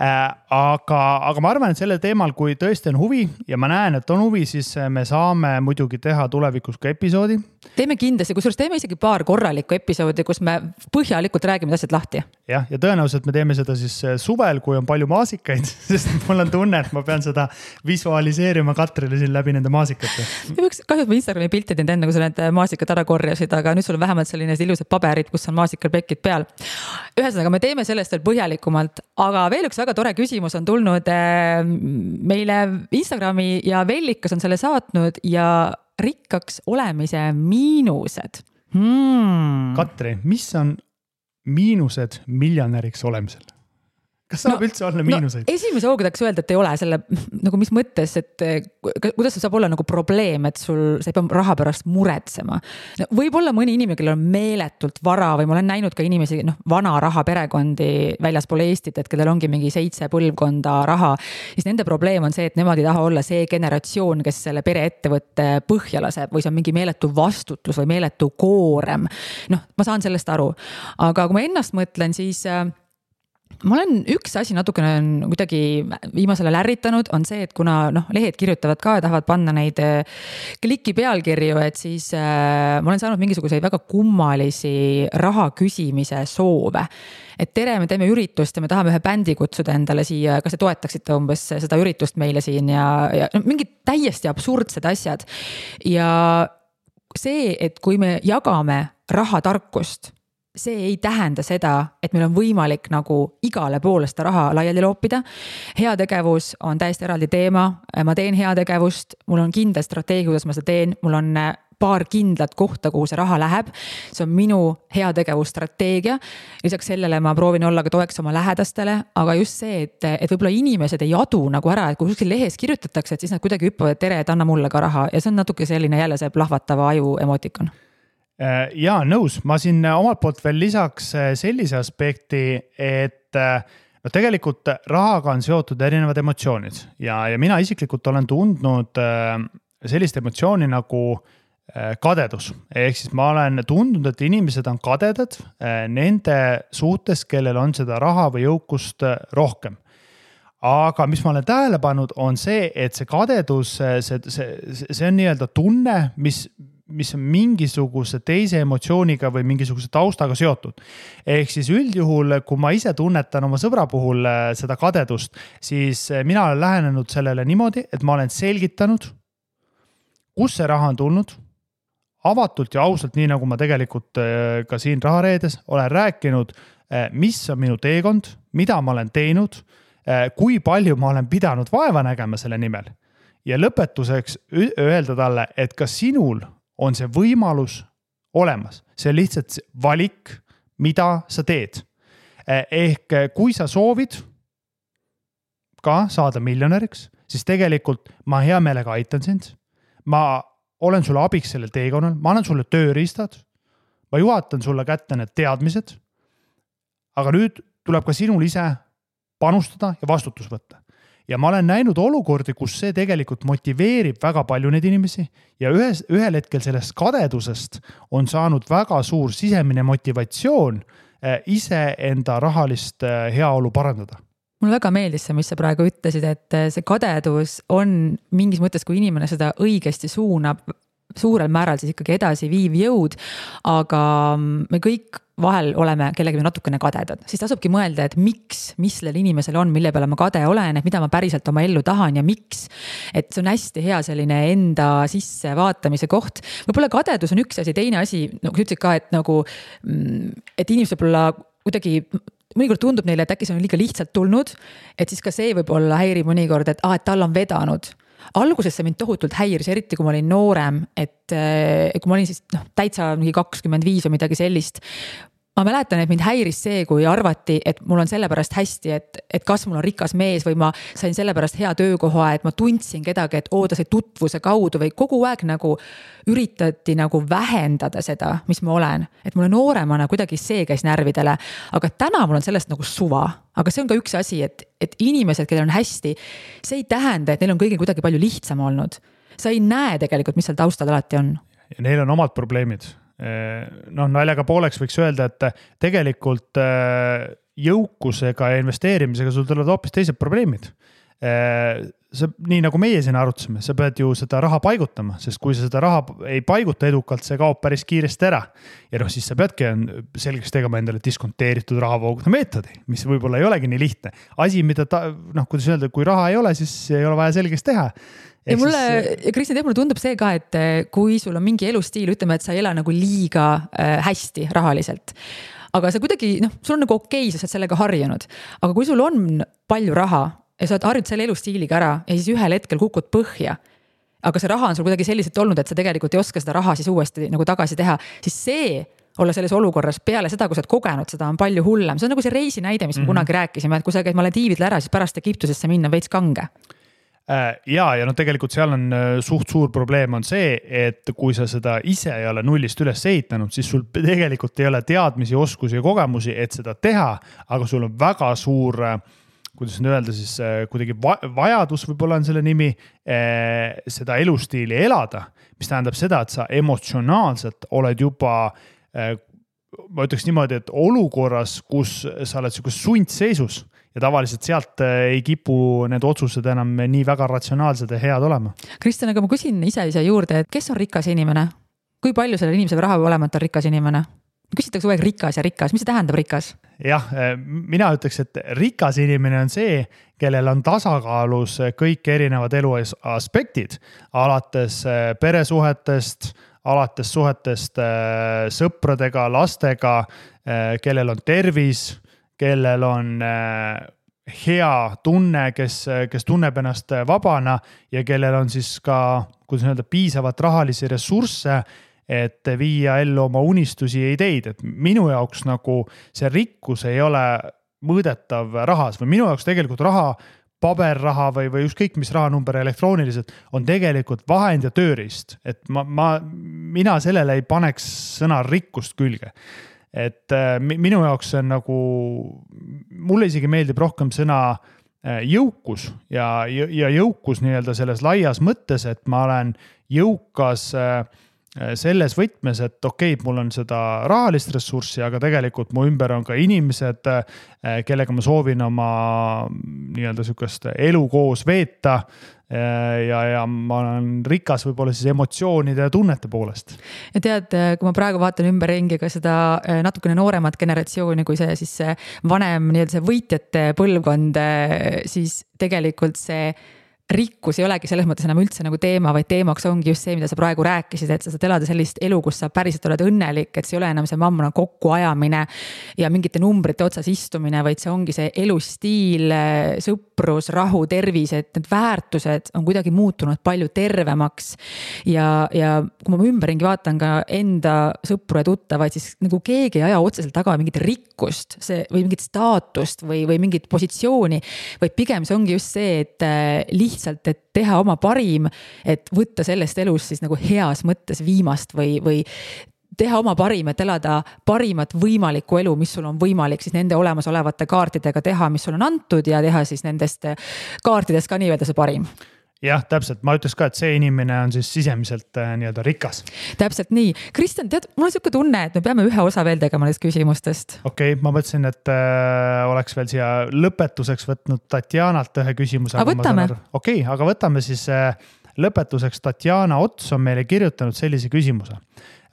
Aga, aga ma arvan, et sellel teemal, kui tõesti on huvi ja ma näen, et on huvi, siis me saame muidugi teha tulevikus ka episoodi. teeme kindlasti, kusjuures teeme isegi paar korralikku episoodi, kus me põhjalikult räägime asjad lahti. jah, ja tõenäoliselt me teeme seda siis suvel, kui on palju maasikaid, [LAUGHS] sest mul on tunne, et ma pean seda visualiseerima Katrile siin läbi nende maasikate. kahju, et ma Instagrami pilti teinud enne, kui sa need maasikad ära korjasid, aga nüüd sul on vähemalt selline ilusad paberid, kus on maasikapekid peal. ühesõnaga, me teeme sellest veel põhjalikumalt, aga veel üks väga tore küsimus on tulnud äh, meile Instagrami ja Vellikas on selle saatnud ja rikkaks olemise miinused hmm.. Katri, mis on miinused miljonäriks olemisel? Kas saab no, üldse olla miinuseid no,? esimese hooga tahaks öelda, et ei ole selle nagu mis mõttes, et kuidas see saab olla nagu probleem, et sul, sa ei pea raha pärast muretsema no,. võib-olla mõni inimene, kellel on meeletult vara või ma olen näinud ka inimesi, noh, vana raha perekondi väljaspool Eestit, et kellel ongi mingi seitse põlvkonda raha. siis nende probleem on see, et nemad ei taha olla see generatsioon, kes selle pereettevõtte põhja laseb või see on mingi meeletu vastutus või meeletu koorem. noh, ma saan sellest aru, aga kui ma ennast mõtlen, siis äh, ma olen, üks asi natukene on kuidagi viimasel ajal ärritanud, on see, et kuna noh, lehed kirjutavad ka ja tahavad panna neid äh, kliki pealkirju, et siis äh, ma olen saanud mingisuguseid väga kummalisi raha küsimise soove. et tere, me teeme üritust ja me tahame ühe bändi kutsuda endale siia, kas te toetaksite umbes seda üritust meile siin ja, ja no, mingid täiesti absurdsed asjad. ja see, et kui me jagame rahatarkust see ei tähenda seda, et meil on võimalik nagu igale poole seda raha laiali loopida. heategevus on täiesti eraldi teema, ma teen heategevust, mul on kindel strateegia, kuidas ma seda teen, mul on äh, paar kindlat kohta, kuhu see raha läheb. see on minu heategevusstrateegia. lisaks sellele ma proovin olla ka toeks oma lähedastele, aga just see, et, et võib-olla inimesed ei adu nagu ära, et kui kuskil lehes kirjutatakse, et siis nad kuidagi hüppavad, et tere, et anna mulle ka raha ja see on natuke selline jälle see plahvatava aju emotikon Äh, ja nõus, ma siin äh, omalt poolt veel lisaks äh, sellise aspekti, et no tegelikult rahaga on seotud erinevad emotsioonid. Ja, ja mina isiklikult olen tundnud sellist emotsiooni nagu kadedus, ehk siis ma olen tundnud, et inimesed on kadedad nende suhtes, kellel on seda raha või jõukust rohkem. Aga mis ma olen tähele pannud, on see, et see kadedus, see, see, see on nii-öelda tunne, mis, mis on mingisuguse teise emotsiooniga või mingisuguse taustaga seotud. ehk siis üldjuhul, kui ma ise tunnetan oma sõbra puhul äh, seda kadedust, siis äh, mina olen lähenenud sellele niimoodi, et ma olen selgitanud, kust see raha on tulnud. avatult ja ausalt, nii nagu ma tegelikult äh, ka siin Rahareedes olen rääkinud, mis on minu teekond, mida ma olen teinud, kui palju ma olen pidanud vaeva nägema selle nimel ja lõpetuseks öelda talle, et ka sinul on see võimalus olemas, see on lihtsalt valik, mida sa teed. Eh, ehk eh, kui sa soovid ka saada miljonäriks, siis tegelikult ma hea meelega aitan sind. ma olen sulle abiks sellel teekonnal, ma annan sulle tööriistad. ma juhatan sulle kätte need teadmised. aga nüüd tuleb ka sinul ise panustada ja vastutus võtta ja ma olen näinud olukordi, kus see tegelikult motiveerib väga palju neid inimesi. Ja ühes, ühel hetkel sellest kadedusest on saanud väga suur sisemine motivatsioon eh, iseenda rahalist eh, heaolu parandada. Mulle väga meeldis see, mis sa praegu ütlesid, et eh, see kadedus on mingis mõttes, kui inimene seda õigesti suunab, suurel määral siis ikkagi edasiviiv jõud. aga mm, me kõik vahel oleme kellegagi natukene kadedad, siis tasubki mõelda, et miks, mis sellel inimesel on, mille peale ma kade olen, et mida ma päriselt oma ellu tahan ja miks. et see on hästi hea selline enda sissevaatamise koht. võib-olla kadedus on üks asi, teine asi, nagu sa ütlesid ka, et nagu, mm, et inimesed võib-olla kuidagi mõnikord tundub neile, et äkki see on liiga lihtsalt tulnud, et siis ka see võib-olla häirib mõnikord, et aa ah,, et tal on vedanud alguses see mind tohutult häiris, eriti kui ma olin noorem, et kui ma olin siis noh, täitsa mingi kakskümmend viis või midagi sellist ma mäletan, et mind häiris see, kui arvati, et mul on sellepärast hästi, et, et kas mul on rikas mees või ma sain sellepärast hea töökoha, et ma tundsin kedagi, et oo, ta sai tutvuse kaudu või kogu aeg nagu üritati nagu vähendada seda, mis ma olen. et mulle nooremana kuidagi see käis närvidele, aga täna mul on sellest nagu suva. aga see on ka üks asi, et, et inimesed, kellel on hästi, see ei tähenda, et neil on kõigil kuidagi palju lihtsam olnud. sa ei näe tegelikult, mis seal taustal alati on. ja neil on omad probleemid noh, naljaga pooleks võiks öelda, et tegelikult äh, jõukusega ja investeerimisega sul tulevad hoopis teised probleemid sa, nii nagu meie siin arutasime, sa pead ju seda raha paigutama, sest kui sa seda raha ei paiguta edukalt, see kaob päris kiiresti ära. ja noh, siis sa peadki selgeks tegema endale diskonteeritud rahavoogude meetodi, mis võib-olla ei olegi nii lihtne. asi, mida ta noh, kuidas öelda, kui raha ei ole, siis ei ole vaja selgeks teha ja mulle, Kristjan, tead, mulle tundub see ka, et eh, kui sul on mingi elustiil, ütleme, et sa ei ela nagu liiga äh, hästi rahaliselt. Aga sa kuidagi noh, sul on nagu okei okay,, sa oled sellega harjunud, aga kui sul on palju raha ja sa oled harjunud selle elustiiliga ära ja siis ühel hetkel kukud põhja aga see raha on sul kuidagi selliselt olnud, et sa tegelikult ei oska seda raha siis uuesti nagu tagasi teha, siis see olla selles olukorras peale seda, kui sa oled kogenud seda, on palju hullem, see on nagu see reisi näide, mis me mm -hmm. kunagi rääkisime, et kui sa käid Malediividel ära, siis pärast Egiptusesse minna on veits kange ja, ja no tegelikult seal on äh, suht suur probleem on see, et kui sa seda ise ei ole nullist üles ehitanud, siis sul [LAUGHS] tegelikult ei ole teadmisi, oskusi ja kogemusi, et seda teha, aga sul on väga suur äh, kuidas nüüd öelda siis äh, kuidagi va vajadus võib-olla on selle nimi, äh, seda elustiili elada, mis tähendab seda, et sa emotsionaalselt oled juba äh, ma ütleks niimoodi, et olukorras, kus sa oled sihukeses sundseisus ja tavaliselt sealt ei kipu need otsused enam nii väga ratsionaalsed ja head olema. Kristjan, aga ma küsin ise siia juurde, et kes on rikas inimene? kui palju sellel inimesel raha peab olema, et ta on rikas inimene? küsitakse kogu aeg rikas ja rikas, mis see tähendab, rikas? jah, mina ütleks, et rikas inimene on see, kellel on tasakaalus kõik erinevad elu aspektid, alates eh, peresuhetest, alates suhetest eh, sõpradega, lastega, eh, kellel on tervis, kellel on hea tunne, kes, kes tunneb ennast vabana ja kellel on siis ka, kuidas öelda, piisavalt rahalisi ressursse et viia ellu oma unistusi ja ideid, et minu jaoks nagu see rikkus ei ole mõõdetav rahas või minu jaoks tegelikult raha paberraha või, või ükskõik mis rahanumber elektrooniliselt on tegelikult vahend ja tööriist, et ma, ma, mina sellele ei paneks sõna rikkust külge. Et äh, minu jaoks see on nagu, mulle isegi meeldib rohkem sõna äh, jõukus ja, ja jõukus nii-öelda selles laias mõttes, et ma olen jõukas äh, selles võtmes, et okei okay,, mul on seda rahalist ressurssi, aga tegelikult mu ümber on ka inimesed, äh, kellega ma soovin oma nii-öelda sihukest elu koos veeta. Äh, ja, ja ma olen rikas võib-olla siis emotsioonide ja tunnete poolest. ja tead, kui ma praegu vaatan ümberringi ka seda natukene nooremat generatsiooni, kui see siis see vanem nii-öelda see võitjate põlvkond, siis tegelikult see rikkus ei olegi selles mõttes enam üldse nagu teema, vaid teemaks ongi just see, mida sa praegu rääkisid, et sa saad elada sellist elu, kus sa päriselt oled õnnelik, et see ei ole enam see mammuna kokkuajamine ja mingite numbrite otsas istumine, vaid see ongi see elustiil, sõprus, rahu, tervis, et need väärtused on kuidagi muutunud palju tervemaks. ja, ja kui ma ümberringi vaatan ka enda sõpru ja tuttavaid, siis nagu keegi ei aja otseselt taga mingit rikkust, see või mingit staatust või, või mingit positsiooni, vaid pigem see ongi just see, et lihtsalt lihtsalt, et teha oma parim, et võtta sellest elust siis nagu heas mõttes viimast või, või teha oma parim, et elada parimat võimalikku elu, mis sul on võimalik siis nende olemasolevate kaartidega teha, mis sulle on antud ja teha siis nendest kaartidest ka nii-öelda see parim jah, täpselt, ma ütleks ka, et see inimene on siis sisemiselt äh, nii-öelda rikas. täpselt nii, Kristjan, tead, mul on sihuke tunne, et me peame ühe osa veel tegema nendest küsimustest. okei okay,, ma mõtlesin, et äh, oleks veel siia lõpetuseks võtnud Tatjanalt ühe küsimuse. aga võtame. okei okay,, aga võtame siis äh, lõpetuseks, Tatjana Ots on meile kirjutanud sellise küsimuse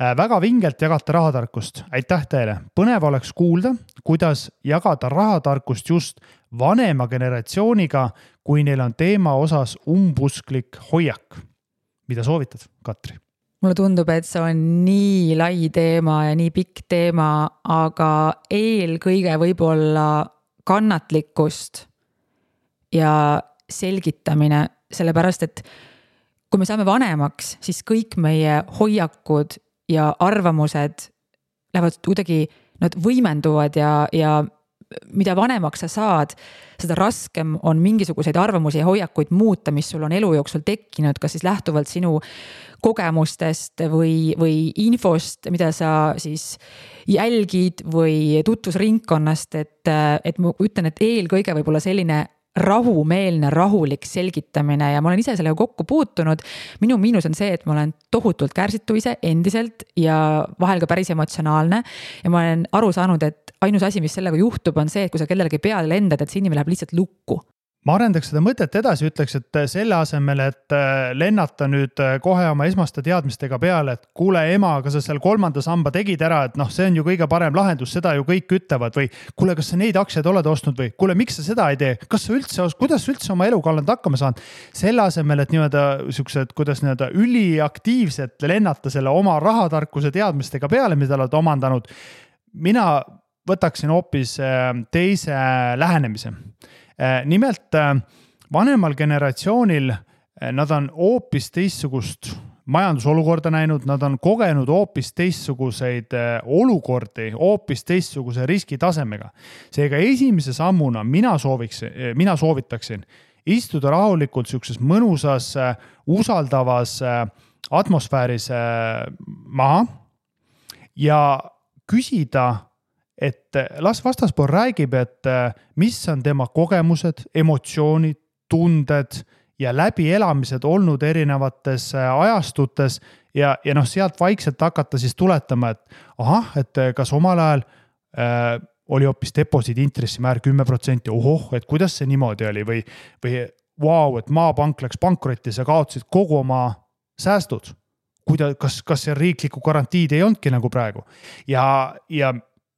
äh,. väga vingelt jagate rahatarkust, aitäh teile, põnev oleks kuulda, kuidas jagada rahatarkust just vanema generatsiooniga, kui neil on teema osas umbusklik hoiak. mida soovitad, Katri? mulle tundub, et see on nii lai teema ja nii pikk teema, aga eelkõige võib-olla kannatlikkust ja selgitamine, sellepärast et kui me saame vanemaks, siis kõik meie hoiakud ja arvamused lähevad kuidagi, nad võimenduvad ja, ja mida vanemaks sa saad, seda raskem on mingisuguseid arvamusi ja hoiakuid muuta, mis sul on elu jooksul tekkinud, kas siis lähtuvalt sinu kogemustest või, või infost, mida sa siis jälgid või tutvusringkonnast, et, et ma ütlen, et eelkõige võib-olla selline rahumeelne, rahulik selgitamine ja ma olen ise sellega kokku puutunud. minu miinus on see, et ma olen tohutult kärsitu ise endiselt ja vahel ka päris emotsionaalne. ja ma olen aru saanud, et ainus asi, mis sellega juhtub, on see, et kui sa kellelegi peale lendad, et see inimene läheb lihtsalt lukku ma arendaks seda mõtet edasi, ütleks, et selle asemel, et äh, lennata nüüd äh, kohe oma esmaste teadmistega peale, et kuule, ema, kas sa seal kolmanda samba tegid ära, et noh, see on ju kõige parem lahendus, seda ju kõik ütlevad või kuule, kas sa neid aktsiaid oled ostnud või kuule, miks sa seda ei tee, kas sa üldse, kuidas sa üldse oma eluga oled hakkama saanud? selle asemel, et nii-öelda siuksed, kuidas nii-öelda üliaktiivselt lennata selle oma rahatarkuse teadmistega peale, mida oled omandanud. mina võtaksin hoopis äh, teise lähenemise Äh, nimelt äh, vanemal generatsioonil, äh, nad on hoopis teistsugust majandusolukorda näinud, nad on kogenud hoopis teistsuguseid olukordi, hoopis teistsuguse riskitasemega. seega esimese sammuna mina sooviks, mina soovitaksin istuda rahulikult sihukeses mõnusas, usaldavas atmosfääris maha ja küsida et eh, las vastaspool räägib, et eh, mis on tema kogemused, emotsioonid, tunded ja läbielamised olnud erinevates eh, ajastutes ja, ja noh, sealt vaikselt hakata siis tuletama, et ahah, et kas omal ajal äh, oli hoopis deposiidi intressimäär kümme protsenti, ohoh, et kuidas see niimoodi oli või, või vau wow,, et maapank läks pankrotti, sa kaotasid kogu oma säästud. kuida-, kas, kas seal riiklikku garantiid ei olnudki nagu praegu ja, ja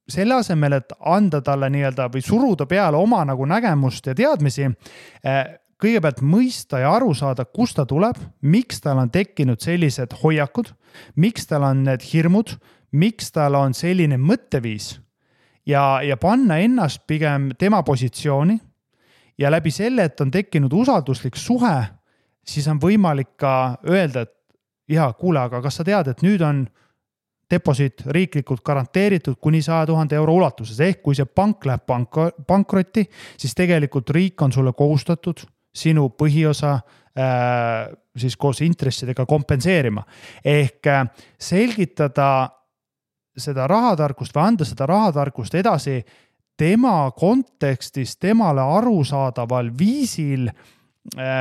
selle asemel, et anda talle nii-öelda või suruda peale oma nagu nägemust ja teadmisi eh, kõigepealt mõista ja aru saada, kust ta tuleb, miks tal on tekkinud sellised hoiakud, miks tal on need hirmud, miks tal on selline mõtteviis ja, ja panna ennast pigem tema positsiooni. ja läbi selle, et on tekkinud usalduslik suhe, siis on võimalik ka öelda, et ja kuule, aga kas sa tead, et nüüd on deposiit riiklikult garanteeritud kuni saja tuhande euro ulatuses, ehk kui see pank läheb panka, pankrotti, siis tegelikult riik on sulle kohustatud sinu põhiosa äh, siis koos intressidega kompenseerima. ehk äh, selgitada seda rahatarkust või anda seda rahatarkust edasi tema kontekstis, temale arusaadaval viisil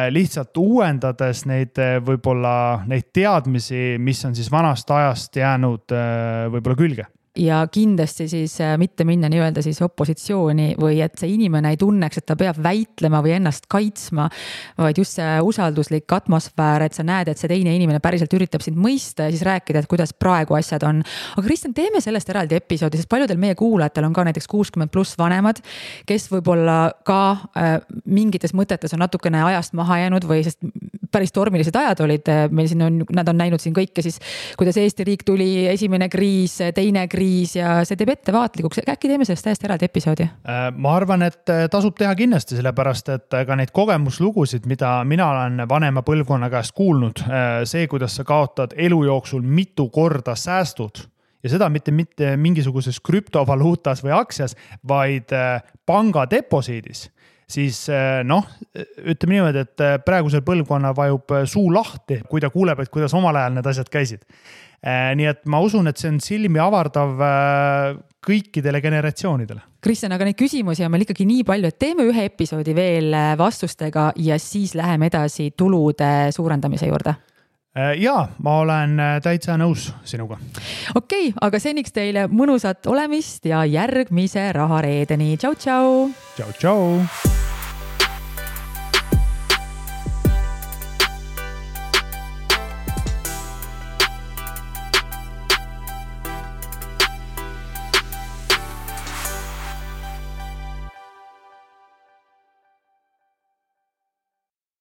lihtsalt uuendades neid äh, võib-olla neid teadmisi, mis on siis vanast ajast jäänud äh, võib-olla külge ja kindlasti siis äh, mitte minna nii-öelda siis opositsiooni või et see inimene ei tunneks, et ta peab väitlema või ennast kaitsma. vaid just see usalduslik atmosfäär, et sa näed, et see teine inimene päriselt üritab sind mõista ja siis rääkida, et kuidas praegu asjad on. aga Kristjan, teeme sellest eraldi episoodi, sest paljudel meie kuulajatel on ka näiteks kuuskümmend pluss vanemad, kes võib-olla ka äh, mingites mõtetes on natukene ajast maha jäänud või sest päris tormilised ajad olid, meil siin on, nad on näinud siin kõike siis, kuidas Eesti riik tuli, esimene kriis, teine kriis ja see teeb ettevaatlikuks, äkki teeme sellest täiesti eraldi episoodi? Äh, ma arvan, et äh, tasub teha kindlasti, sellepärast et äh, ka neid kogemuslugusid, mida mina olen vanema põlvkonna käest kuulnud, see, kuidas sa kaotad elu jooksul mitu korda säästud ja seda mitte, mitte mingisuguses krüptovaluutas või aktsias, vaid panga deposiidis siis noh, ütleme niimoodi, et praegusel põlvkonnal vajub suu lahti, kui ta kuuleb, et kuidas omal ajal need asjad käisid. Nii et ma usun, et see on silmi avardav kõikidele generatsioonidele. Kristjan, aga neid küsimusi on meil ikkagi nii palju, et teeme ühe episoodi veel vastustega ja siis läheme edasi tulude suurendamise juurde ja ma olen täitsa nõus sinuga. okei okay,, aga seniks teile mõnusat olemist ja järgmise rahareedeni, tšau-tšau. tšau-tšau.